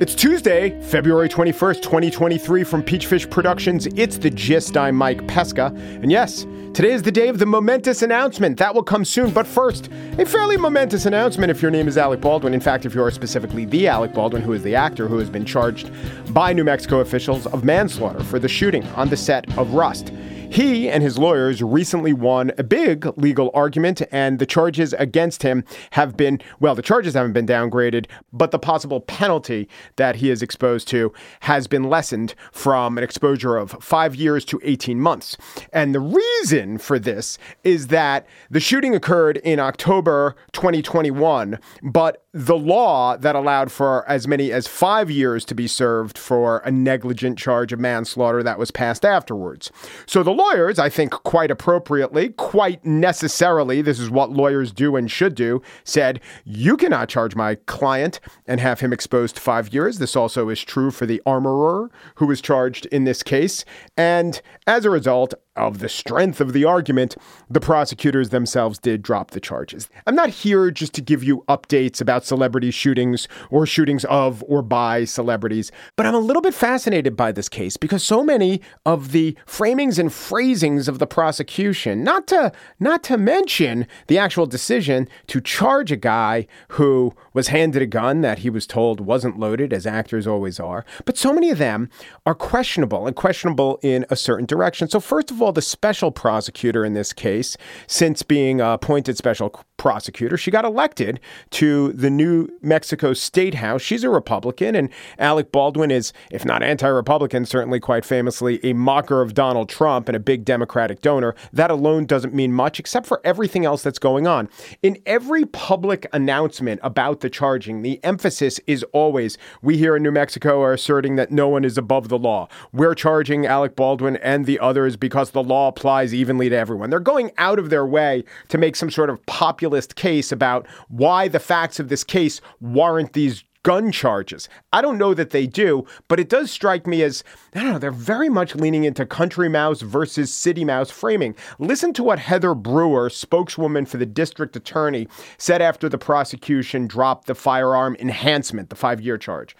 It's Tuesday, February 21st, 2023, from Peachfish Productions. It's the gist. I'm Mike Pesca. And yes, today is the day of the momentous announcement. That will come soon. But first, a fairly momentous announcement if your name is Alec Baldwin. In fact, if you are specifically the Alec Baldwin, who is the actor who has been charged by New Mexico officials of manslaughter for the shooting on the set of Rust. He and his lawyers recently won a big legal argument, and the charges against him have been well, the charges haven't been downgraded, but the possible penalty that he is exposed to has been lessened from an exposure of five years to 18 months. And the reason for this is that the shooting occurred in October 2021, but the law that allowed for as many as five years to be served for a negligent charge of manslaughter that was passed afterwards. So the lawyers, I think quite appropriately, quite necessarily, this is what lawyers do and should do, said, You cannot charge my client and have him exposed to five years. This also is true for the armorer who was charged in this case. And as a result, of the strength of the argument, the prosecutors themselves did drop the charges. I'm not here just to give you updates about celebrity shootings or shootings of or by celebrities, but I'm a little bit fascinated by this case because so many of the framings and phrasings of the prosecution, not to not to mention the actual decision to charge a guy who was handed a gun that he was told wasn't loaded as actors always are, but so many of them are questionable and questionable in a certain direction. So first of all, the special prosecutor in this case, since being appointed special prosecutor, she got elected to the New Mexico State House. She's a Republican, and Alec Baldwin is, if not anti Republican, certainly quite famously a mocker of Donald Trump and a big Democratic donor. That alone doesn't mean much, except for everything else that's going on. In every public announcement about the charging, the emphasis is always we here in New Mexico are asserting that no one is above the law. We're charging Alec Baldwin and the others because the law applies evenly to everyone. They're going out of their way to make some sort of populist case about why the facts of this case warrant these gun charges. I don't know that they do, but it does strike me as, I don't know, they're very much leaning into country mouse versus city mouse framing. Listen to what Heather Brewer, spokeswoman for the district attorney, said after the prosecution dropped the firearm enhancement, the five year charge.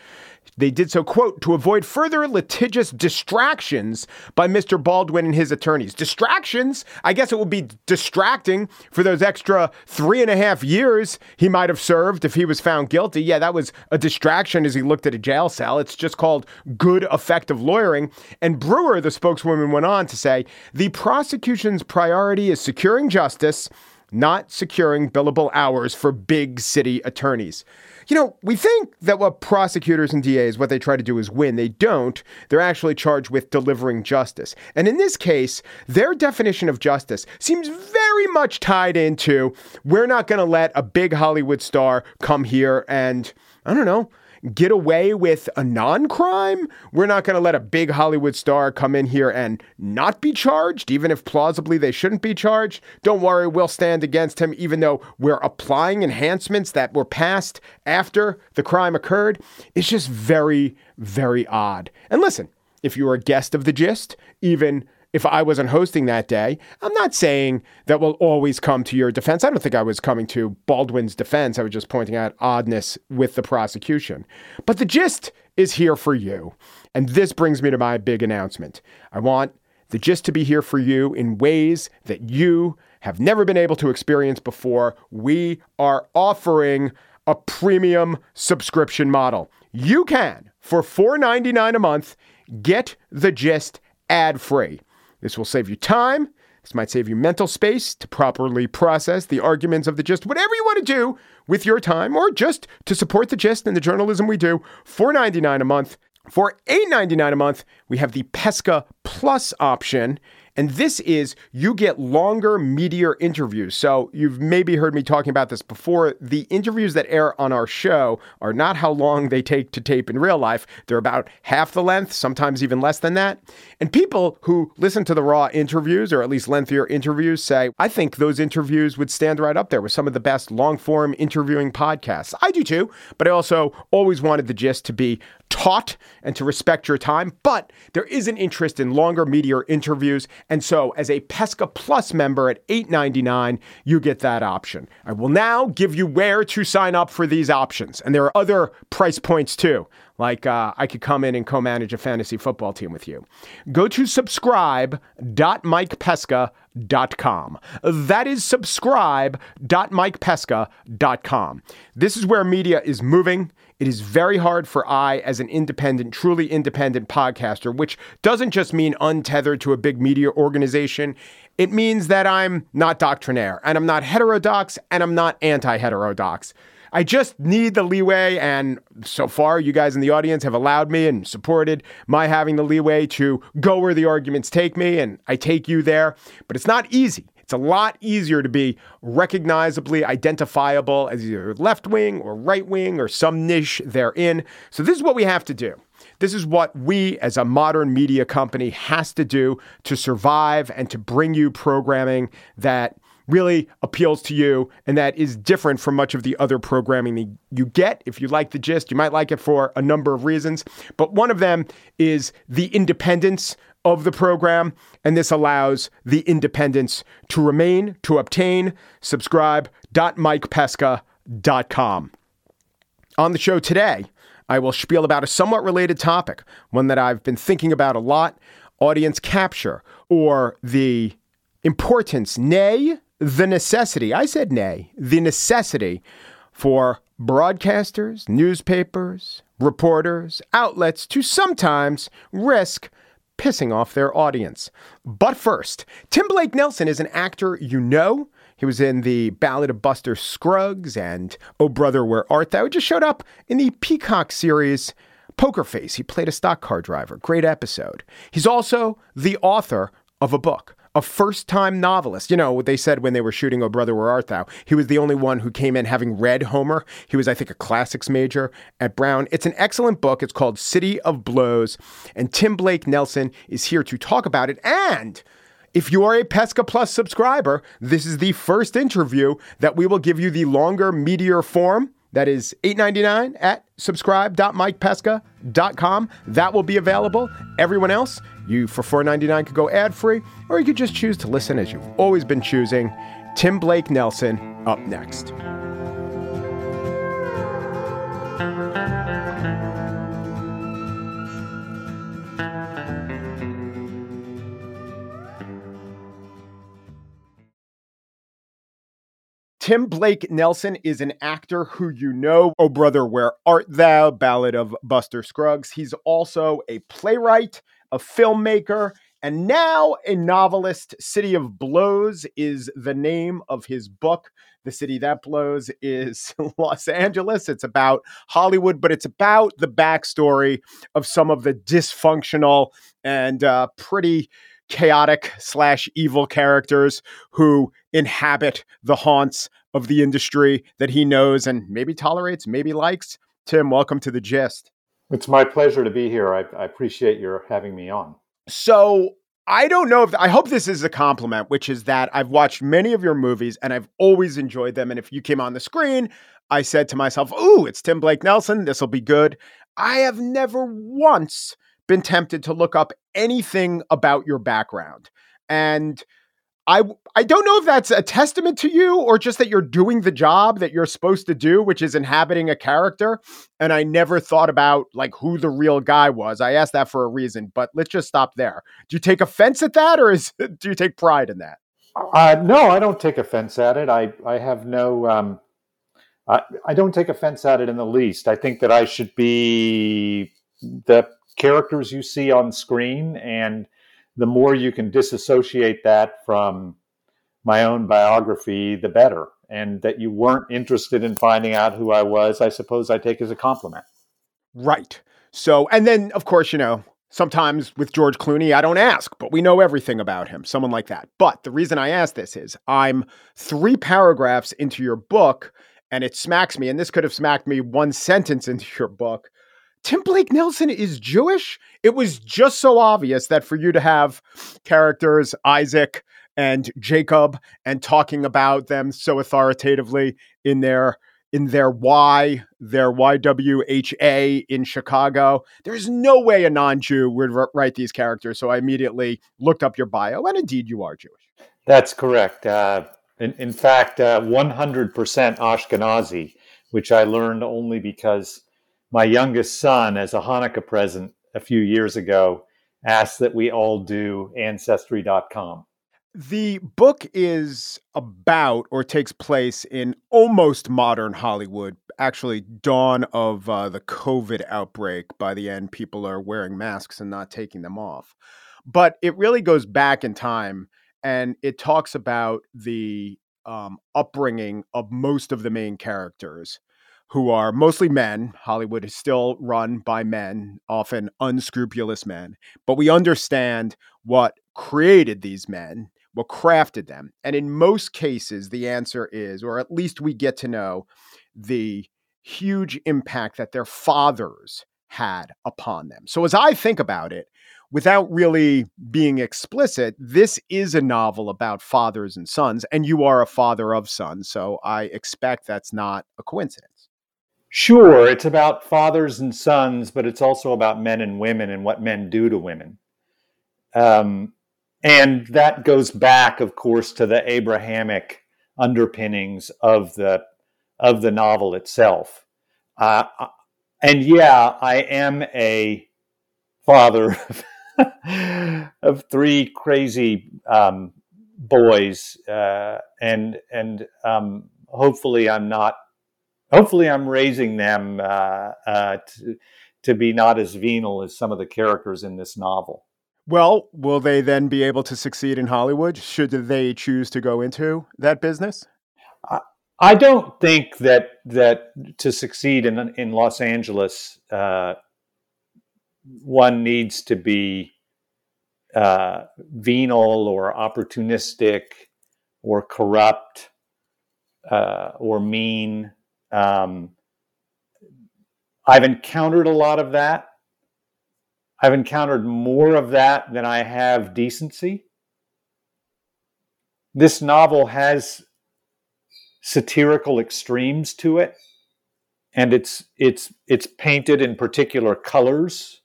They did so, quote, to avoid further litigious distractions by Mr. Baldwin and his attorneys. Distractions? I guess it would be distracting for those extra three and a half years he might have served if he was found guilty. Yeah, that was a distraction as he looked at a jail cell. It's just called good, effective lawyering. And Brewer, the spokeswoman, went on to say the prosecution's priority is securing justice, not securing billable hours for big city attorneys. You know, we think that what prosecutors and DAs, what they try to do is win. They don't. They're actually charged with delivering justice. And in this case, their definition of justice seems very much tied into we're not going to let a big Hollywood star come here and, I don't know, get away with a non crime. We're not going to let a big Hollywood star come in here and not be charged, even if plausibly they shouldn't be charged. Don't worry, we'll stand against him, even though we're applying enhancements that were passed after the crime occurred. It's just very, very odd. And listen, if you're a guest of the gist, even if I wasn't hosting that day. I'm not saying that will always come to your defense. I don't think I was coming to Baldwin's defense. I was just pointing out oddness with the prosecution. But the gist is here for you. And this brings me to my big announcement. I want the gist to be here for you in ways that you have never been able to experience before. We are offering a premium subscription model. You can, for $4.99 a month, get the gist ad free. This will save you time. This might save you mental space to properly process the arguments of the gist, whatever you want to do with your time, or just to support the gist and the journalism we do. $4.99 a month. For $8.99 a month, we have the Pesca Plus option. And this is you get longer, meatier interviews. So you've maybe heard me talking about this before. The interviews that air on our show are not how long they take to tape in real life. They're about half the length, sometimes even less than that. And people who listen to the raw interviews, or at least lengthier interviews, say, I think those interviews would stand right up there with some of the best long form interviewing podcasts. I do too, but I also always wanted the gist to be taught and to respect your time. But there is an interest in longer, meatier interviews. And so, as a Pesca Plus member at $8.99, you get that option. I will now give you where to sign up for these options. And there are other price points too. Like uh, I could come in and co manage a fantasy football team with you. Go to subscribe.mikepesca.com. That is subscribe.mikepesca.com. This is where media is moving. It is very hard for I, as an independent, truly independent podcaster, which doesn't just mean untethered to a big media organization. It means that I'm not doctrinaire and I'm not heterodox and I'm not anti heterodox. I just need the leeway. And so far, you guys in the audience have allowed me and supported my having the leeway to go where the arguments take me. And I take you there. But it's not easy. It's a lot easier to be recognizably identifiable as either left wing or right wing or some niche therein. So, this is what we have to do. This is what we, as a modern media company, has to do to survive and to bring you programming that really appeals to you and that is different from much of the other programming that you get. If you like the gist, you might like it for a number of reasons. But one of them is the independence of the program. And this allows the independence to remain, to obtain. Subscribe.mikepesca.com. On the show today, I will spiel about a somewhat related topic, one that I've been thinking about a lot audience capture or the importance, nay, the necessity, I said nay, the necessity for broadcasters, newspapers, reporters, outlets to sometimes risk pissing off their audience. But first, Tim Blake Nelson is an actor you know. He was in the Ballad of Buster Scruggs and Oh Brother, Where Art Thou? He just showed up in the Peacock series Poker Face. He played a stock car driver. Great episode. He's also the author of a book a first time novelist. You know, what they said when they were shooting Oh Brother, Where Art Thou? He was the only one who came in having read Homer. He was, I think, a classics major at Brown. It's an excellent book. It's called City of Blows. And Tim Blake Nelson is here to talk about it. And if you are a Pesca Plus subscriber, this is the first interview that we will give you the longer, meatier form. That is $8.99 at subscribe.mikepesca.com. That will be available. Everyone else, you for $4.99 could go ad free, or you could just choose to listen as you've always been choosing. Tim Blake Nelson up next. Tim Blake Nelson is an actor who you know. Oh, brother, where art thou? Ballad of Buster Scruggs. He's also a playwright, a filmmaker, and now a novelist. City of Blows is the name of his book. The City That Blows is Los Angeles. It's about Hollywood, but it's about the backstory of some of the dysfunctional and uh, pretty chaotic slash evil characters who inhabit the haunts of the industry that he knows and maybe tolerates, maybe likes. Tim, welcome to the gist. It's my pleasure to be here. I, I appreciate your having me on. So, I don't know if I hope this is a compliment, which is that I've watched many of your movies and I've always enjoyed them. And if you came on the screen, I said to myself, Ooh, it's Tim Blake Nelson. This will be good. I have never once been tempted to look up anything about your background. And I I don't know if that's a testament to you or just that you're doing the job that you're supposed to do, which is inhabiting a character. And I never thought about like who the real guy was. I asked that for a reason, but let's just stop there. Do you take offense at that, or is do you take pride in that? Uh, no, I don't take offense at it. I I have no. Um, I, I don't take offense at it in the least. I think that I should be the characters you see on screen and the more you can disassociate that from my own biography the better and that you weren't interested in finding out who i was i suppose i take as a compliment right so and then of course you know Sometimes with George Clooney, I don't ask, but we know everything about him, someone like that. But the reason I ask this is I'm three paragraphs into your book and it smacks me, and this could have smacked me one sentence into your book. Tim Blake Nelson is Jewish. It was just so obvious that for you to have characters, Isaac and Jacob, and talking about them so authoritatively in their in their Y, their YWHA in Chicago. There's no way a non Jew would write these characters. So I immediately looked up your bio, and indeed you are Jewish. That's correct. Uh, in, in, fact, uh, 100% Ashkenazi, which I learned only because my youngest son, as a Hanukkah present a few years ago, asked that we all do Ancestry.com. The book is about or takes place in almost modern Hollywood, actually, dawn of uh, the COVID outbreak. By the end, people are wearing masks and not taking them off. But it really goes back in time and it talks about the um, upbringing of most of the main characters who are mostly men. Hollywood is still run by men, often unscrupulous men, but we understand what created these men what crafted them. And in most cases, the answer is, or at least we get to know the huge impact that their fathers had upon them. So as I think about it, without really being explicit, this is a novel about fathers and sons, and you are a father of sons. So I expect that's not a coincidence. Sure, it's about fathers and sons, but it's also about men and women and what men do to women. Um, and that goes back, of course, to the Abrahamic underpinnings of the of the novel itself. Uh, and yeah, I am a father of three crazy um, boys, uh, and and um, hopefully I'm not. Hopefully, I'm raising them uh, uh to to be not as venal as some of the characters in this novel. Well, will they then be able to succeed in Hollywood should they choose to go into that business? I don't think that that to succeed in in Los Angeles, uh, one needs to be uh, venal or opportunistic or corrupt uh, or mean. Um, I've encountered a lot of that I've encountered more of that than I have decency. This novel has satirical extremes to it, and it's it's it's painted in particular colors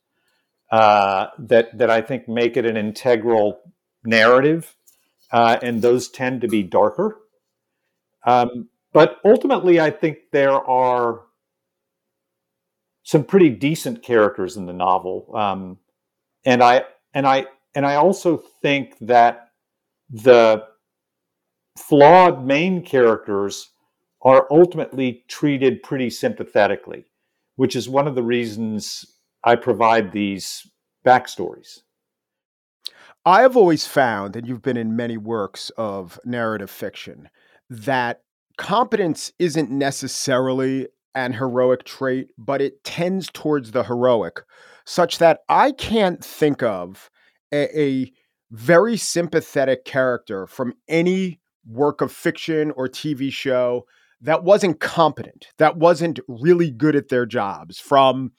uh, that that I think make it an integral narrative, uh, and those tend to be darker. Um, but ultimately, I think there are some pretty decent characters in the novel, um, and I and I and I also think that the flawed main characters are ultimately treated pretty sympathetically, which is one of the reasons I provide these backstories. I have always found, and you've been in many works of narrative fiction, that competence isn't necessarily an heroic trait, but it tends towards the heroic, such that I can't think of a, a very sympathetic character from any work of fiction or TV show that wasn't competent, that wasn't really good at their jobs. From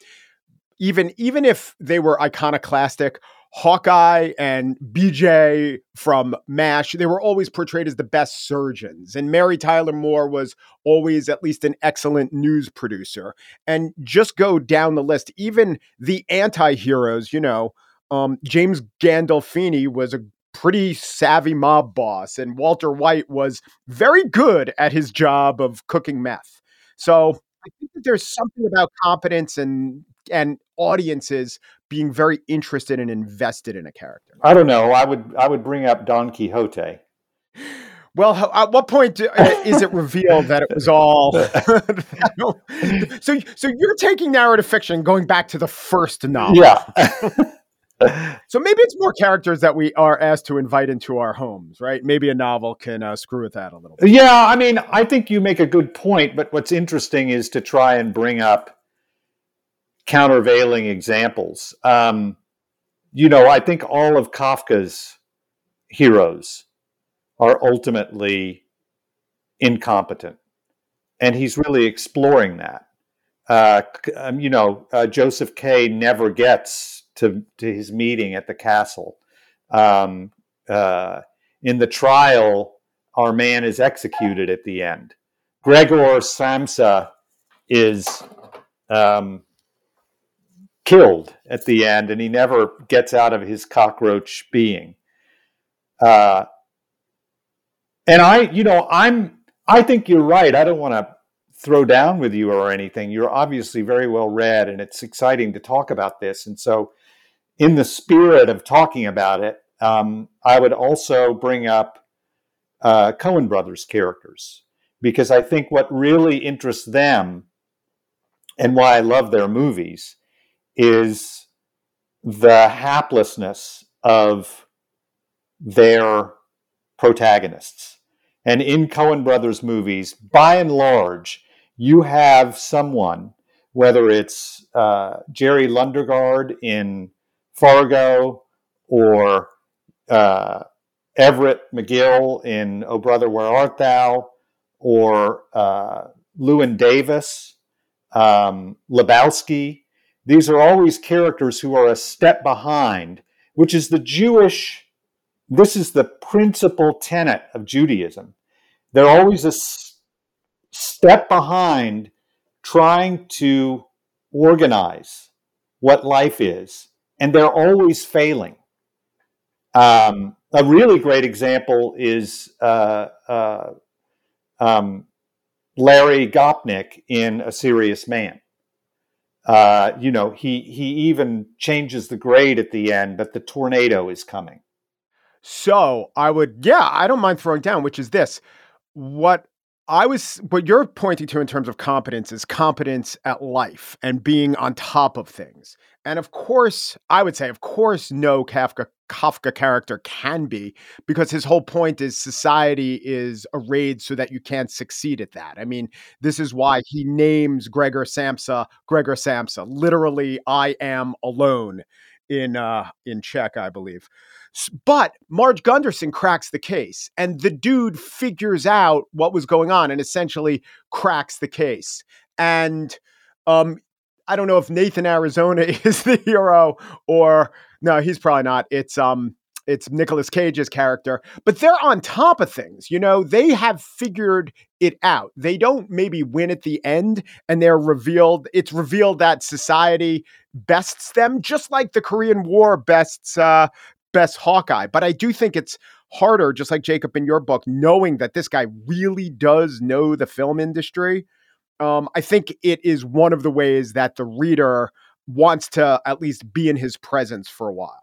even even if they were iconoclastic, Hawkeye and BJ from MASH, they were always portrayed as the best surgeons. And Mary Tyler Moore was always at least an excellent news producer. And just go down the list, even the anti heroes, you know, um, James Gandolfini was a pretty savvy mob boss, and Walter White was very good at his job of cooking meth. So I think that there's something about competence and and audiences being very interested and invested in a character. I don't know. I would I would bring up Don Quixote. Well, at what point is it revealed that it was all? so, so you're taking narrative fiction, going back to the first novel. Yeah. so maybe it's more characters that we are asked to invite into our homes, right? Maybe a novel can uh, screw with that a little bit. Yeah, I mean, I think you make a good point, but what's interesting is to try and bring up countervailing examples. Um, you know, I think all of Kafka's heroes are ultimately incompetent, and he's really exploring that. Uh, um, you know, uh, Joseph K. never gets to to his meeting at the castle. Um, uh, in the trial, our man is executed at the end. Gregor Samsa is um, killed at the end, and he never gets out of his cockroach being. Uh, and I, you know, I'm, I think you're right. I don't want to throw down with you or anything. You're obviously very well read, and it's exciting to talk about this. And so, in the spirit of talking about it, um, I would also bring up uh, Coen brothers characters because I think what really interests them and why I love their movies is the haplessness of their protagonists. And in Coen Brothers movies, by and large, you have someone, whether it's uh, Jerry Lundegaard in Fargo or uh, Everett McGill in Oh Brother, Where Art Thou, or uh, Llewyn Davis, um, Lebowski. These are always characters who are a step behind, which is the Jewish, this is the principal tenet of Judaism. They're always a s- step behind trying to organize what life is, and they're always failing. Um, a really great example is uh, uh, um, Larry Gopnik in A Serious Man. Uh, you know, he he even changes the grade at the end, but the tornado is coming. So I would, yeah, I don't mind throwing down, which is this. What I was, what you're pointing to in terms of competence is competence at life and being on top of things. And of course, I would say, of course, no Kafka Kafka character can be, because his whole point is society is arrayed so that you can't succeed at that. I mean, this is why he names Gregor Samsa Gregor Samsa. Literally, I am alone in uh in Czech, I believe. But Marge Gunderson cracks the case, and the dude figures out what was going on and essentially cracks the case. And um, I don't know if Nathan Arizona is the hero or no, he's probably not. It's um it's Nicolas Cage's character, but they're on top of things. You know, they have figured it out. They don't maybe win at the end and they're revealed it's revealed that society bests them just like the Korean War bests uh best Hawkeye. But I do think it's harder, just like Jacob in your book, knowing that this guy really does know the film industry. Um, I think it is one of the ways that the reader wants to at least be in his presence for a while.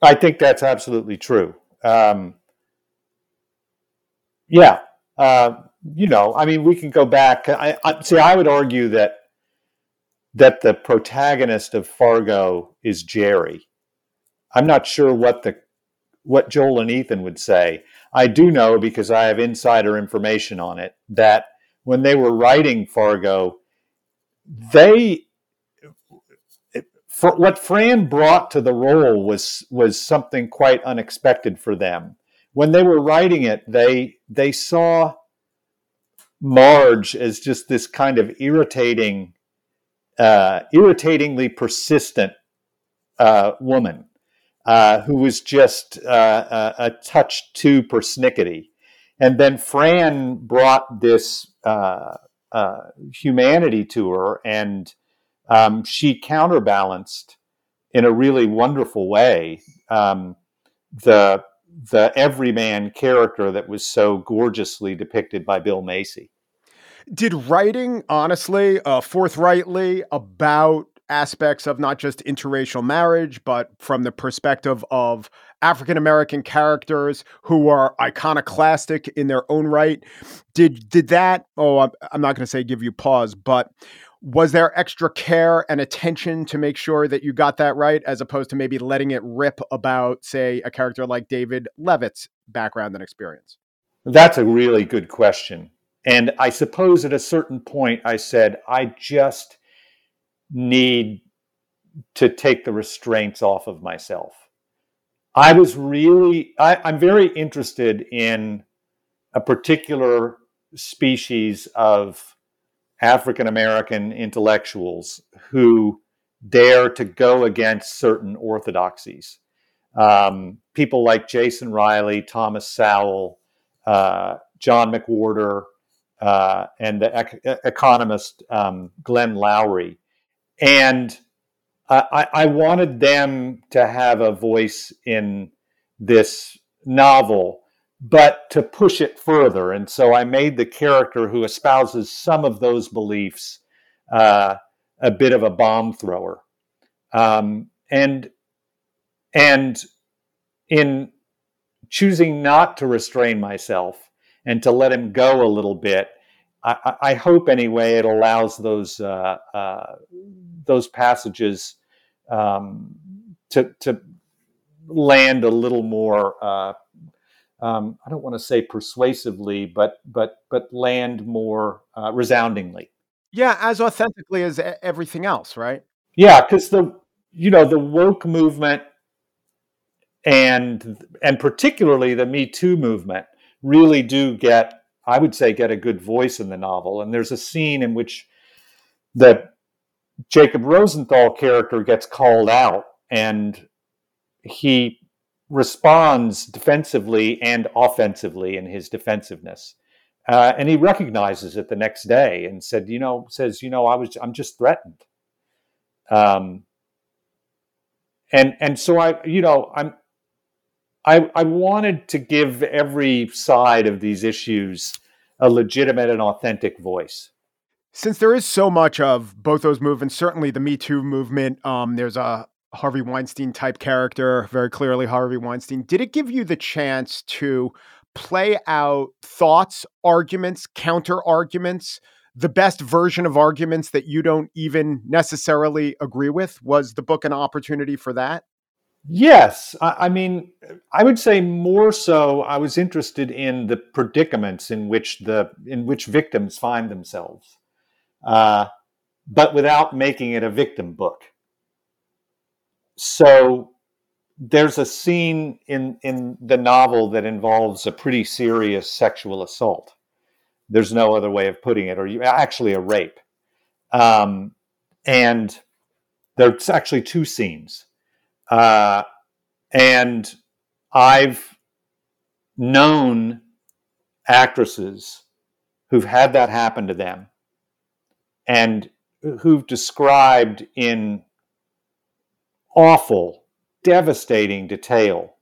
I think that's absolutely true. Um, yeah, uh, you know, I mean, we can go back. I, I see. I would argue that that the protagonist of Fargo is Jerry, I'm not sure what the what Joel and Ethan would say. I do know because I have insider information on it that when they were writing Fargo, they for what Fran brought to the role was was something quite unexpected for them. When they were writing it, they they saw Marge as just this kind of irritating, uh, irritatingly persistent uh, woman uh, who was just uh, a, a, touch too persnickety. And then Fran brought this uh, uh, humanity to her, and um, she counterbalanced in a really wonderful way um, the the everyman character that was so gorgeously depicted by Bill Macy. Did writing, honestly, uh, forthrightly about aspects of not just interracial marriage, but from the perspective of African American characters who are iconoclastic in their own right. Did did that? Oh, I'm, I'm not going to say give you pause, but was there extra care and attention to make sure that you got that right, as opposed to maybe letting it rip about, say, a character like David Levitt's background and experience? That's a really good question. And I suppose at a certain point, I said, I just need to take the restraints off of myself. I was really, I, I'm very interested in a particular species of African American intellectuals who dare to go against certain orthodoxies. Um, people like Jason Riley, Thomas Sowell, uh, John McWhorter, uh, and the ec- economist um, Glenn Loury. And I, I wanted them to have a voice in this novel, but to push it further. And so I made the character who espouses some of those beliefs uh, a bit of a bomb thrower. Um, and and in choosing not to restrain myself and to let him go a little bit, I, I hope anyway it allows those uh, uh, those passages um, to to land a little more. Uh, um, I don't want to say persuasively, but but but land more uh, resoundingly. Yeah, as authentically as everything else, right? Yeah, because the you know the woke movement and and particularly the Me Too movement really do get, I would say, get a good voice in the novel. And there's a scene in which the Jacob Rosenthal character gets called out, and he responds defensively and offensively in his defensiveness. Uh, and he recognizes it the next day and said, you know, says, you know, I was, I'm just threatened. Um, and and so I, you know, I'm, I, I wanted to give every side of these issues a legitimate and authentic voice. Since there is so much of both those movements, certainly the Me Too movement, um, there's a Harvey Weinstein type character, very clearly Harvey Weinstein. Did it give you the chance to play out thoughts, arguments, counter arguments, the best version of arguments that you don't even necessarily agree with? Was the book an opportunity for that? Yes. I, I mean, I would say more so I was interested in the predicaments in which the in which victims find themselves. Uh, but without making it a victim book. So there's a scene in in the novel that involves a pretty serious sexual assault. There's no other way of putting it, or you, actually a rape. Um, and there's actually two scenes, uh, and I've known actresses who've had that happen to them, and who've described in awful devastating detail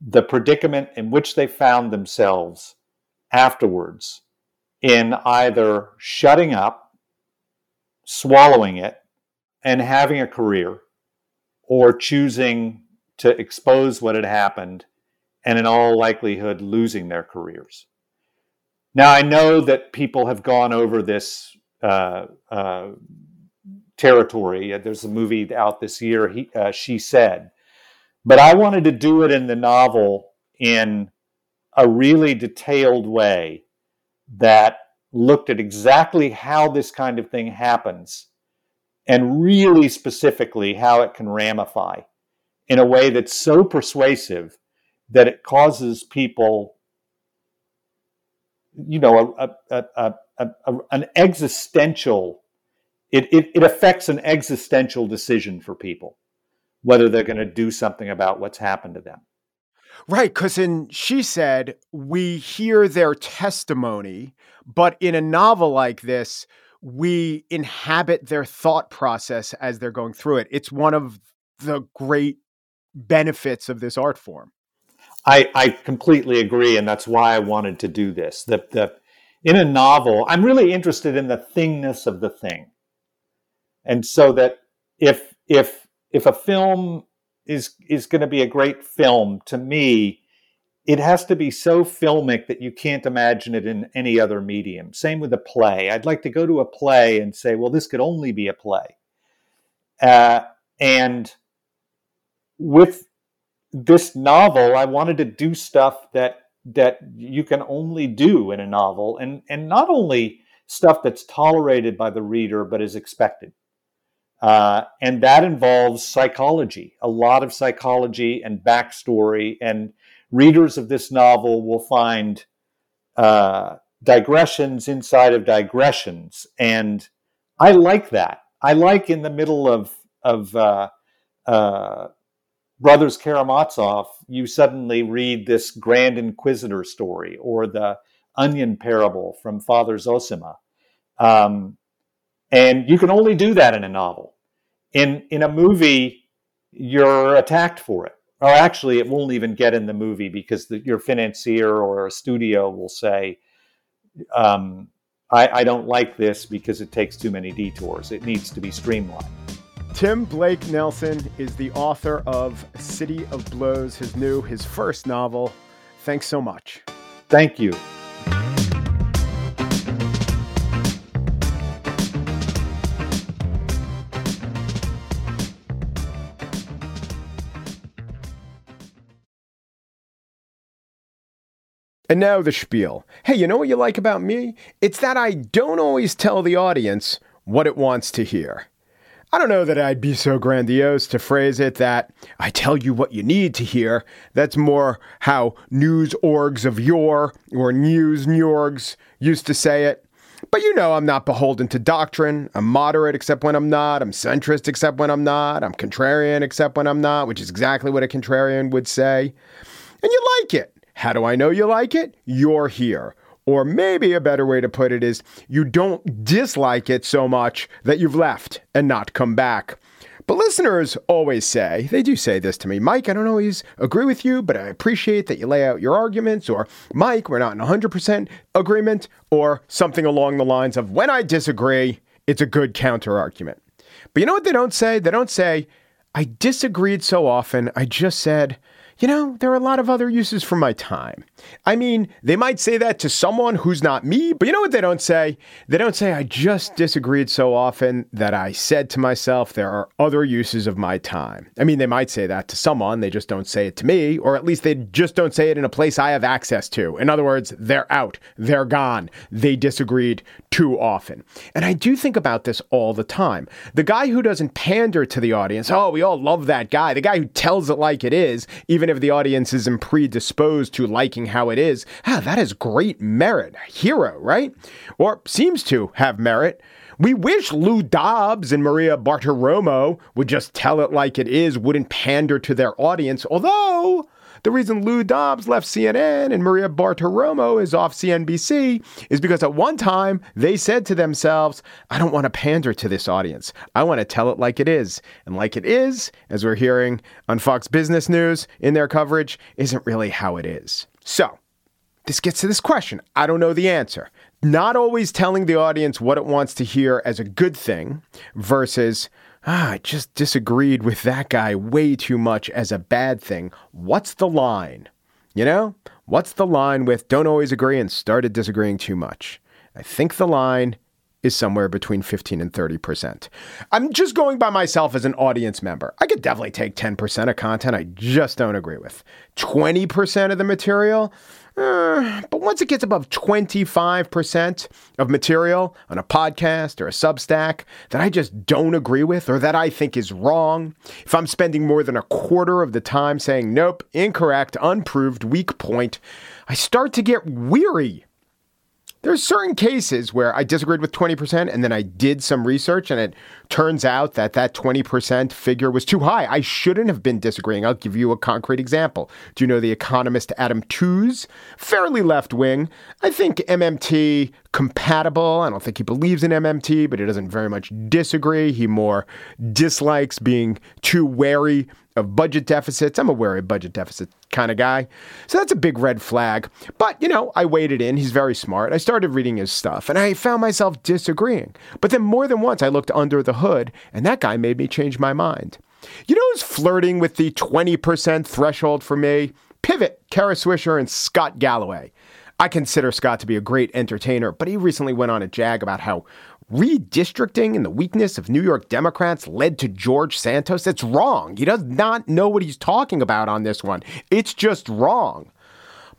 the predicament in which they found themselves afterwards in either shutting up, swallowing it, and having a career, or choosing to expose what had happened and, in all likelihood, losing their careers. Now, I know that people have gone over this uh, uh, territory. Uh, there's a movie out this year, he, uh, She Said. But I wanted to do it in the novel in a really detailed way that looked at exactly how this kind of thing happens and really specifically how it can ramify in a way that's so persuasive that it causes people you know a, a, a, a, a, an existential it, it, it affects an existential decision for people whether they're going to do something about what's happened to them. Right, because in She Said, we hear their testimony, but in a novel like this, we inhabit their thought process as they're going through it. It's one of the great benefits of this art form. I, I completely agree, and that's why I wanted to do this. The, the, in a novel, I'm really interested in the thingness of the thing. And so that if if if a film is is going to be a great film to me it has to be so filmic that you can't imagine it in any other medium. Same with a play. I'd like to go to a play and say well this could only be a play. Uh, and with this novel i wanted to do stuff that that you can only do in a novel and and not only stuff that's tolerated by the reader but is expected Uh, and that involves psychology, a lot of psychology and backstory. And readers of this novel will find uh, digressions inside of digressions. And I like that. I like in the middle of, of uh, uh Brothers Karamazov, you suddenly read this Grand Inquisitor story or the Onion Parable from Father Zosima. Um, and you can only do that in a novel. In, in a movie, you're attacked for it. Or actually, it won't even get in the movie because the, your financier or a studio will say, um, I, I don't like this because it takes too many detours. It needs to be streamlined. Tim Blake Nelson is the author of City of Blows, his new, his first novel. Thanks so much. Thank you. And now the spiel. Hey, you know what you like about me? It's that I don't always tell the audience what it wants to hear. I don't know that I'd be so grandiose to phrase it that I tell you what you need to hear. That's more how news orgs of yore or news norgs used to say it. But you know, I'm not beholden to doctrine. I'm moderate except when I'm not. I'm centrist except when I'm not. I'm contrarian except when I'm not, which is exactly what a contrarian would say. And you like it. How do I know you like it? You're here. Or maybe a better way to put it is you don't dislike it so much that you've left and not come back. But listeners always say, they do say this to me Mike, I don't always agree with you, but I appreciate that you lay out your arguments. Or, Mike, we're not in 100% agreement. Or something along the lines of, when I disagree, it's a good counter argument. But you know what they don't say? They don't say, I disagreed so often, I just said, you know, there are a lot of other uses for my time. I mean, they might say that to someone who's not me, but you know what they don't say? They don't say, I just disagreed so often that I said to myself, there are other uses of my time. I mean, they might say that to someone, they just don't say it to me, or at least they just don't say it in a place I have access to. In other words, they're out, they're gone, they disagreed too often. And I do think about this all the time. The guy who doesn't pander to the audience, oh, we all love that guy, the guy who tells it like it is, even even if the audience isn't predisposed to liking how it is, ah, that is great merit. Hero, right? Or seems to have merit. We wish Lou Dobbs and Maria Bartiromo would just tell it like it is, wouldn't pander to their audience, although the reason Lou Dobbs left CNN and Maria Bartiromo is off CNBC is because at one time they said to themselves, I don't want to pander to this audience. I want to tell it like it is. And like it is, as we're hearing on Fox Business News in their coverage, isn't really how it is. So, this gets to this question. I don't know the answer. Not always telling the audience what it wants to hear as a good thing versus ah, I just disagreed with that guy way too much as a bad thing. What's the line? You know, what's the line with don't always agree and started disagreeing too much? I think the line is somewhere between 15 and 30%. I'm just going by myself as an audience member. I could definitely take 10% of content I just don't agree with. 20% of the material, uh, but once it gets above 25% of material on a podcast or a Substack that I just don't agree with or that I think is wrong, if I'm spending more than a quarter of the time saying, nope, incorrect, unproved, weak point, I start to get weary there's certain cases where I disagreed with 20% and then I did some research and it turns out that that 20% figure was too high. I shouldn't have been disagreeing. I'll give you a concrete example. Do you know the economist Adam Tooze? Fairly left wing. I think MMT compatible. I don't think he believes in MMT, but he doesn't very much disagree. He more dislikes being too wary of budget deficits. I'm aware of budget deficit kind of guy. So that's a big red flag. But, you know, I waded in. He's very smart. I started reading his stuff and I found myself disagreeing. But then more than once I looked under the hood and that guy made me change my mind. You know who's flirting with the 20% threshold for me? Pivot, Kara Swisher, and Scott Galloway. I consider Scott to be a great entertainer, but he recently went on a jag about how redistricting and the weakness of New York Democrats led to George Santos. It's wrong. He does not know what he's talking about on this one. It's just wrong.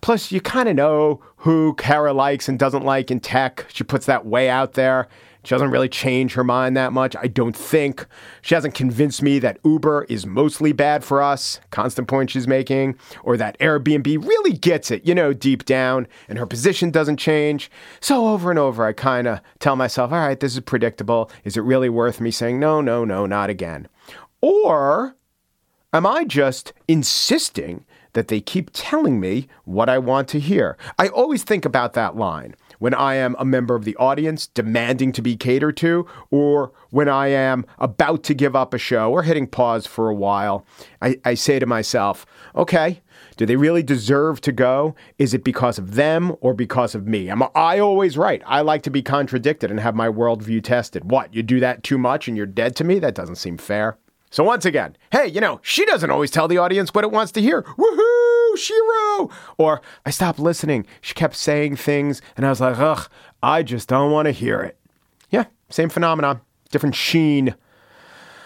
Plus, you kind of know who Kara likes and doesn't like in tech. She puts that way out there. She doesn't really change her mind that much, I don't think. She hasn't convinced me that Uber is mostly bad for us, constant point she's making, or that Airbnb really gets it, you know, deep down, and her position doesn't change. So over and over, I kind of tell myself, all right, this is predictable. Is it really worth me saying, no, no, no, not again? Or am I just insisting that they keep telling me what I want to hear? I always think about that line when I am a member of the audience demanding to be catered to, or when I am about to give up a show or hitting pause for a while, I, I say to myself, okay, do they really deserve to go? Is it because of them or because of me? Am I always right? I like to be contradicted and have my worldview tested. What, you do that too much and you're dead to me? That doesn't seem fair. So once again, hey, you know, she doesn't always tell the audience what it wants to hear. Woohoo, Shiro! Or I stopped listening. She kept saying things, and I was like, ugh, I just don't want to hear it. Yeah, same phenomenon, different sheen.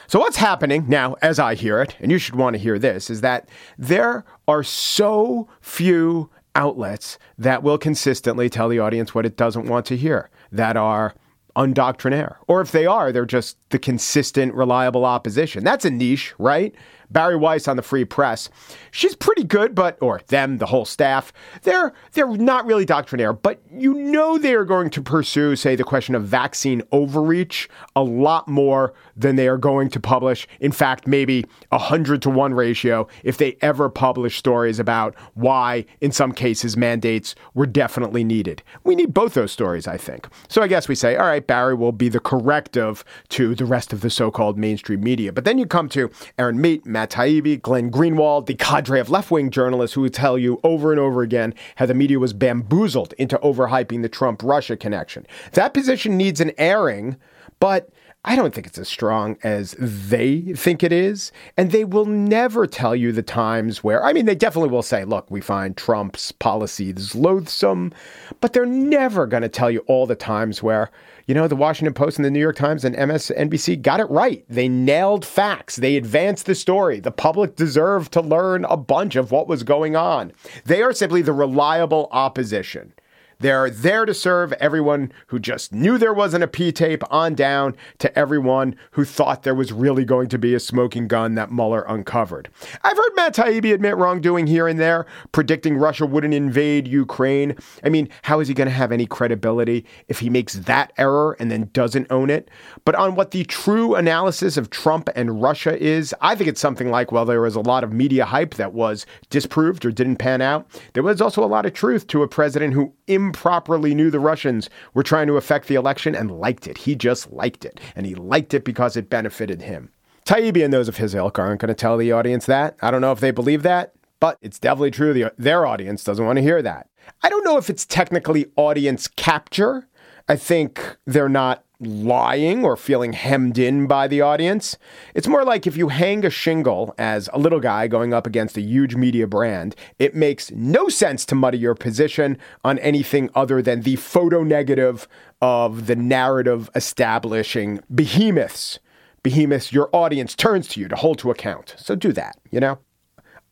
So what's happening now, as I hear it, and you should want to hear this, is that there are so few outlets that will consistently tell the audience what it doesn't want to hear, that are undoctrinaire. Or if they are, they're just the consistent, reliable opposition. That's a niche, right? Bari Weiss on the Free Press. She's pretty good, but or them, the whole staff, they're they're not really doctrinaire, but you know they are going to pursue, say, the question of vaccine overreach a lot more than they are going to publish. In fact, maybe a hundred to one ratio if they ever publish stories about why, in some cases, mandates were definitely needed. We need both those stories, I think. So I guess we say, all right, Bari will be the corrective to the rest of the so-called mainstream media. But then you come to Aaron Maté, Matt Taibbi, Glenn Greenwald, the cadre of left-wing journalists who would tell you over and over again how the media was bamboozled into overhyping the Trump-Russia connection. That position needs an airing, but I don't think it's as strong as they think it is. And they will never tell you the times where, I mean, they definitely will say, look, we find Trump's policies loathsome, but they're never going to tell you all the times where, you know, the Washington Post and the New York Times and MSNBC got it right. They nailed facts, they advanced the story. The public deserved to learn a bunch of what was going on. They are simply the reliable opposition. They're there to serve everyone who just knew there wasn't a P tape on down to everyone who thought there was really going to be a smoking gun that Mueller uncovered. I've heard Matt Taibbi admit wrongdoing here and there, predicting Russia wouldn't invade Ukraine. I mean, how is he going to have any credibility if he makes that error and then doesn't own it? But on what the true analysis of Trump and Russia is, I think it's something like, well, there was a lot of media hype that was disproved or didn't pan out. There was also a lot of truth to a president who improperly knew the Russians were trying to affect the election and liked it. He just liked it. And he liked it because it benefited him. Taibbi and those of his ilk aren't going to tell the audience that. I don't know if they believe that, but it's definitely true. The, their audience doesn't want to hear that. I don't know if it's technically audience capture. I think they're not lying or feeling hemmed in by the audience. It's more like if you hang a shingle as a little guy going up against a huge media brand, it makes no sense to muddy your position on anything other than the photo negative of the narrative establishing behemoths. Behemoths, your audience turns to you to hold to account. So do that, you know?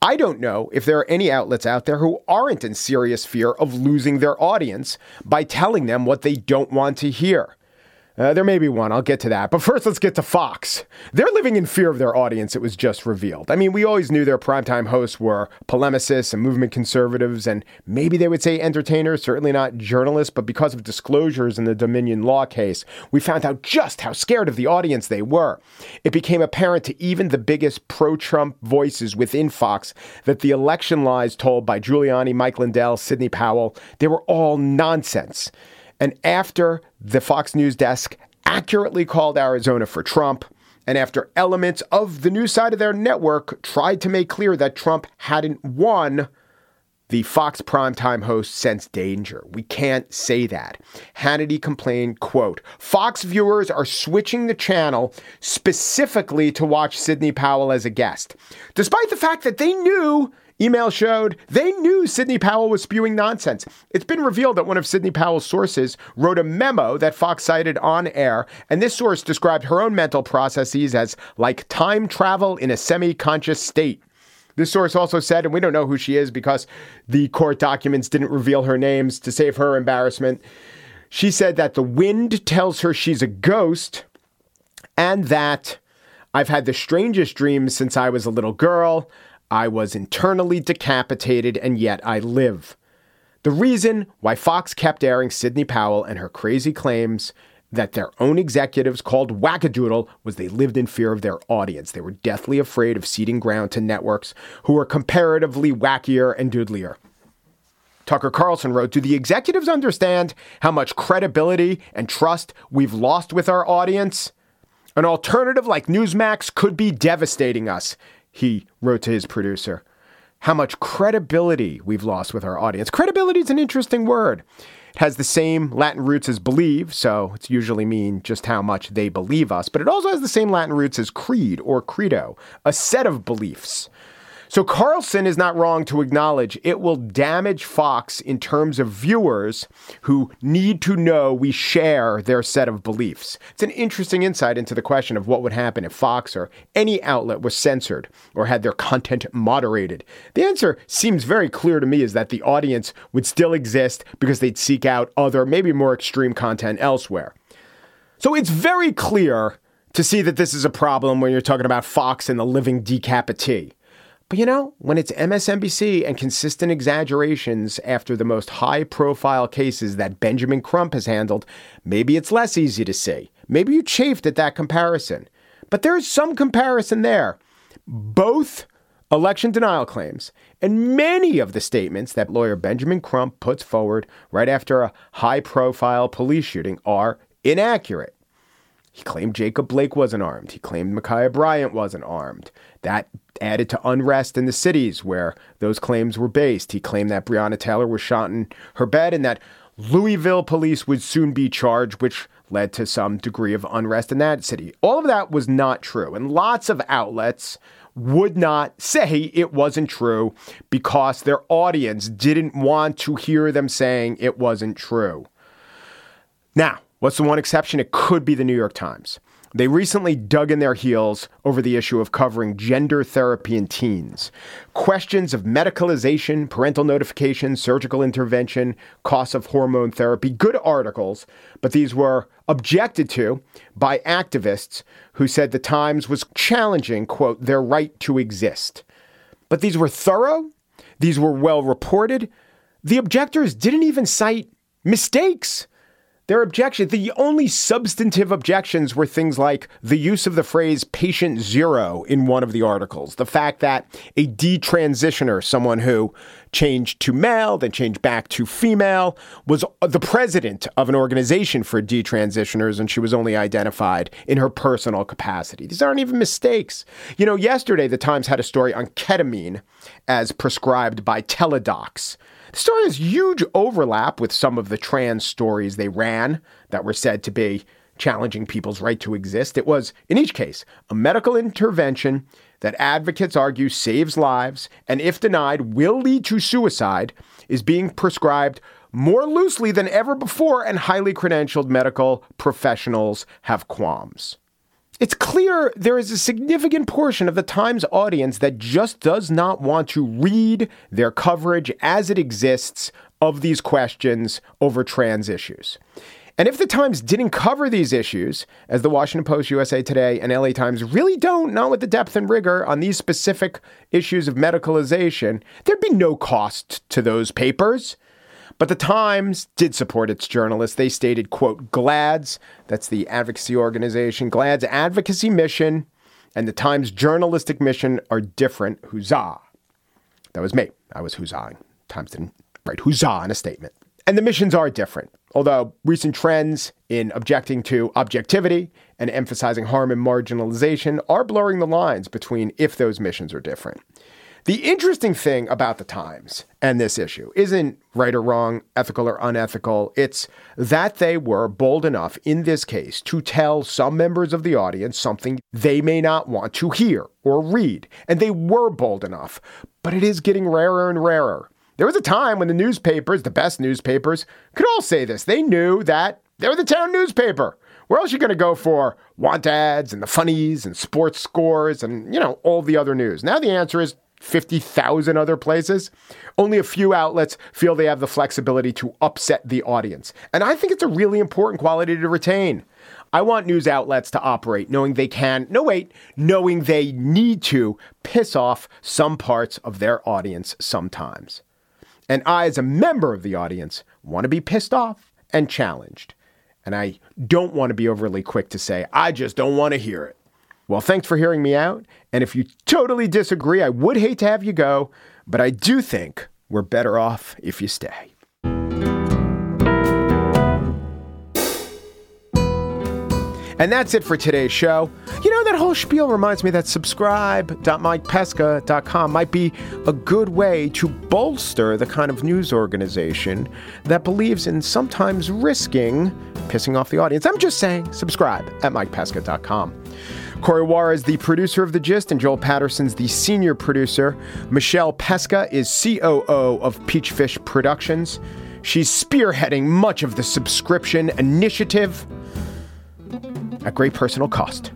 I don't know if there are any outlets out there who aren't in serious fear of losing their audience by telling them what they don't want to hear. Uh, there may be one. I'll get to that. But first, let's get to Fox. They're living in fear of their audience, it was just revealed. I mean, we always knew their primetime hosts were polemicists and movement conservatives, and maybe they would say entertainers, certainly not journalists, but because of disclosures in the Dominion law case, we found out just how scared of the audience they were. It became apparent to even the biggest pro Trump voices within Fox that the election lies told by Giuliani, Mike Lindell, Sidney Powell, they were all nonsense. And after the Fox News desk accurately called Arizona for Trump, and after elements of the news side of their network tried to make clear that Trump hadn't won, the Fox primetime host sensed danger. We can't say that. Hannity complained, quote, Fox viewers are switching the channel specifically to watch Sidney Powell as a guest, despite the fact that they knew Email showed they knew Sidney Powell was spewing nonsense. It's been revealed that one of Sidney Powell's sources wrote a memo that Fox cited on air, and this source described her own mental processes as like time travel in a semi conscious state. This source also said, and we don't know who she is because the court documents didn't reveal her names to save her embarrassment. She said that the wind tells her she's a ghost and that I've had the strangest dreams since I was a little girl. I was internally decapitated and yet I live. The reason why Fox kept airing Sidney Powell and her crazy claims that their own executives called wackadoodle was they lived in fear of their audience. They were deathly afraid of ceding ground to networks who were comparatively wackier and doodlier. Tucker Carlson wrote Do the executives understand how much credibility and trust we've lost with our audience? An alternative like Newsmax could be devastating us, he wrote to his producer. How much credibility we've lost with our audience. Credibility is an interesting word. It has the same Latin roots as believe, so it's usually mean just how much they believe us, but it also has the same Latin roots as creed or credo, a set of beliefs. So Carlson is not wrong to acknowledge it will damage Fox in terms of viewers who need to know we share their set of beliefs. It's an interesting insight into the question of what would happen if Fox or any outlet was censored or had their content moderated. The answer seems very clear to me is that the audience would still exist because they'd seek out other, maybe more extreme content elsewhere. So it's very clear to see that this is a problem when you're talking about Fox and the living decapitee. But you know, when it's MSNBC and consistent exaggerations after the most high profile cases that Benjamin Crump has handled, maybe it's less easy to see. Maybe you chafed at that comparison. But there is some comparison there. Both election denial claims and many of the statements that lawyer Benjamin Crump puts forward right after a high profile police shooting are inaccurate. He claimed Jacob Blake wasn't armed. He claimed Ma'Khia Bryant wasn't armed. That added to unrest in the cities where those claims were based. He claimed that Breonna Taylor was shot in her bed and that Louisville police would soon be charged, which led to some degree of unrest in that city. All of that was not true. And lots of outlets would not say it wasn't true because their audience didn't want to hear them saying it wasn't true. Now, what's the one exception? It could be the New York Times. They recently dug in their heels over the issue of covering gender therapy in teens. Questions of medicalization, parental notification, surgical intervention, costs of hormone therapy, good articles, but these were objected to by activists who said the Times was challenging, quote, their right to exist. But these were thorough, these were well reported. The objectors didn't even cite mistakes. Their objection, the only substantive objections were things like the use of the phrase patient zero in one of the articles, the fact that a detransitioner, someone who changed to male, then changed back to female, was the president of an organization for detransitioners, and she was only identified in her personal capacity. These aren't even mistakes. You know, yesterday the Times had a story on ketamine as prescribed by Teladocs. The story has huge overlap with some of the trans stories they ran that were said to be challenging people's right to exist. It was, in each case, a medical intervention that advocates argue saves lives and, if denied, will lead to suicide, is being prescribed more loosely than ever before, and highly credentialed medical professionals have qualms. It's clear there is a significant portion of the Times audience that just does not want to read their coverage as it exists of these questions over trans issues. And if the Times didn't cover these issues, as the Washington Post, USA Today, and LA Times really don't, not with the depth and rigor on these specific issues of medicalization, there'd be no cost to those papers. But the Times did support its journalists. They stated, quote, GLAAD's, that's the advocacy organization, GLAAD's advocacy mission and the Times journalistic mission are different. Huzzah. That was me. I was huzzahing. Times didn't write huzzah in a statement. And the missions are different. Although recent trends in objecting to objectivity and emphasizing harm and marginalization are blurring the lines between if those missions are different. The interesting thing about the Times and this issue isn't right or wrong, ethical or unethical. It's that they were bold enough in this case to tell some members of the audience something they may not want to hear or read. And they were bold enough, but it is getting rarer and rarer. There was a time when the newspapers, the best newspapers, could all say this. They knew that they were the town newspaper. Where else are you going to go for want ads and the funnies and sports scores and, you know, all the other news? Now the answer is 50,000 other places, only a few outlets feel they have the flexibility to upset the audience. And I think it's a really important quality to retain. I want news outlets to operate knowing they can, no, wait, knowing they need to piss off some parts of their audience sometimes. And I, as a member of the audience, want to be pissed off and challenged. And I don't want to be overly quick to say, I just don't want to hear it. Well, thanks for hearing me out. And if you totally disagree, I would hate to have you go, but I do think we're better off if you stay. And that's it for today's show. You know, that whole spiel reminds me that subscribe.mikepesca.com might be a good way to bolster the kind of news organization that believes in sometimes risking pissing off the audience. I'm just saying, subscribe at mikepesca.com. Corey Wara is the producer of The Gist, and Joel Patterson's the senior producer. Michelle Pesca is COO of Peachfish Productions. She's spearheading much of the subscription initiative at great personal cost.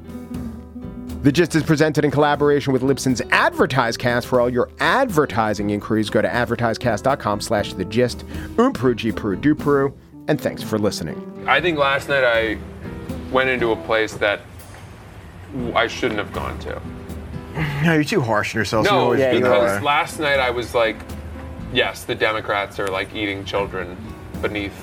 The Gist is presented in collaboration with Libsyn's AdvertiseCast. For all your advertising inquiries, go to advertisecast.com slash the gist. Umpru, and thanks for listening. I think last night I went into a place that I shouldn't have gone to. No, you're too harsh on yourself. No, you because last night I was like, yes, the Democrats are like eating children beneath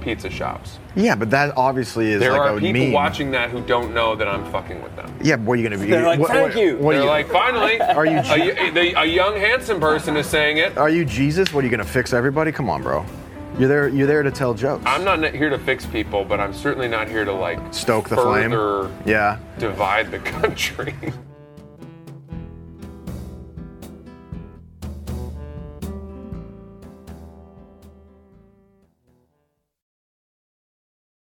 pizza shops. Yeah, but that obviously is there like are a people meme. watching that who don't know that I'm fucking with them. Yeah, what are you gonna be? They're like, what, "Thank what- you." What They're you? like, finally, Are you a, a young handsome person is saying it. are you Jesus? What are you gonna fix everybody? Come on, bro. You're there. You're there to tell jokes. I'm not here to fix people, but I'm certainly not here to like Stoke the flame. Yeah. divide the country.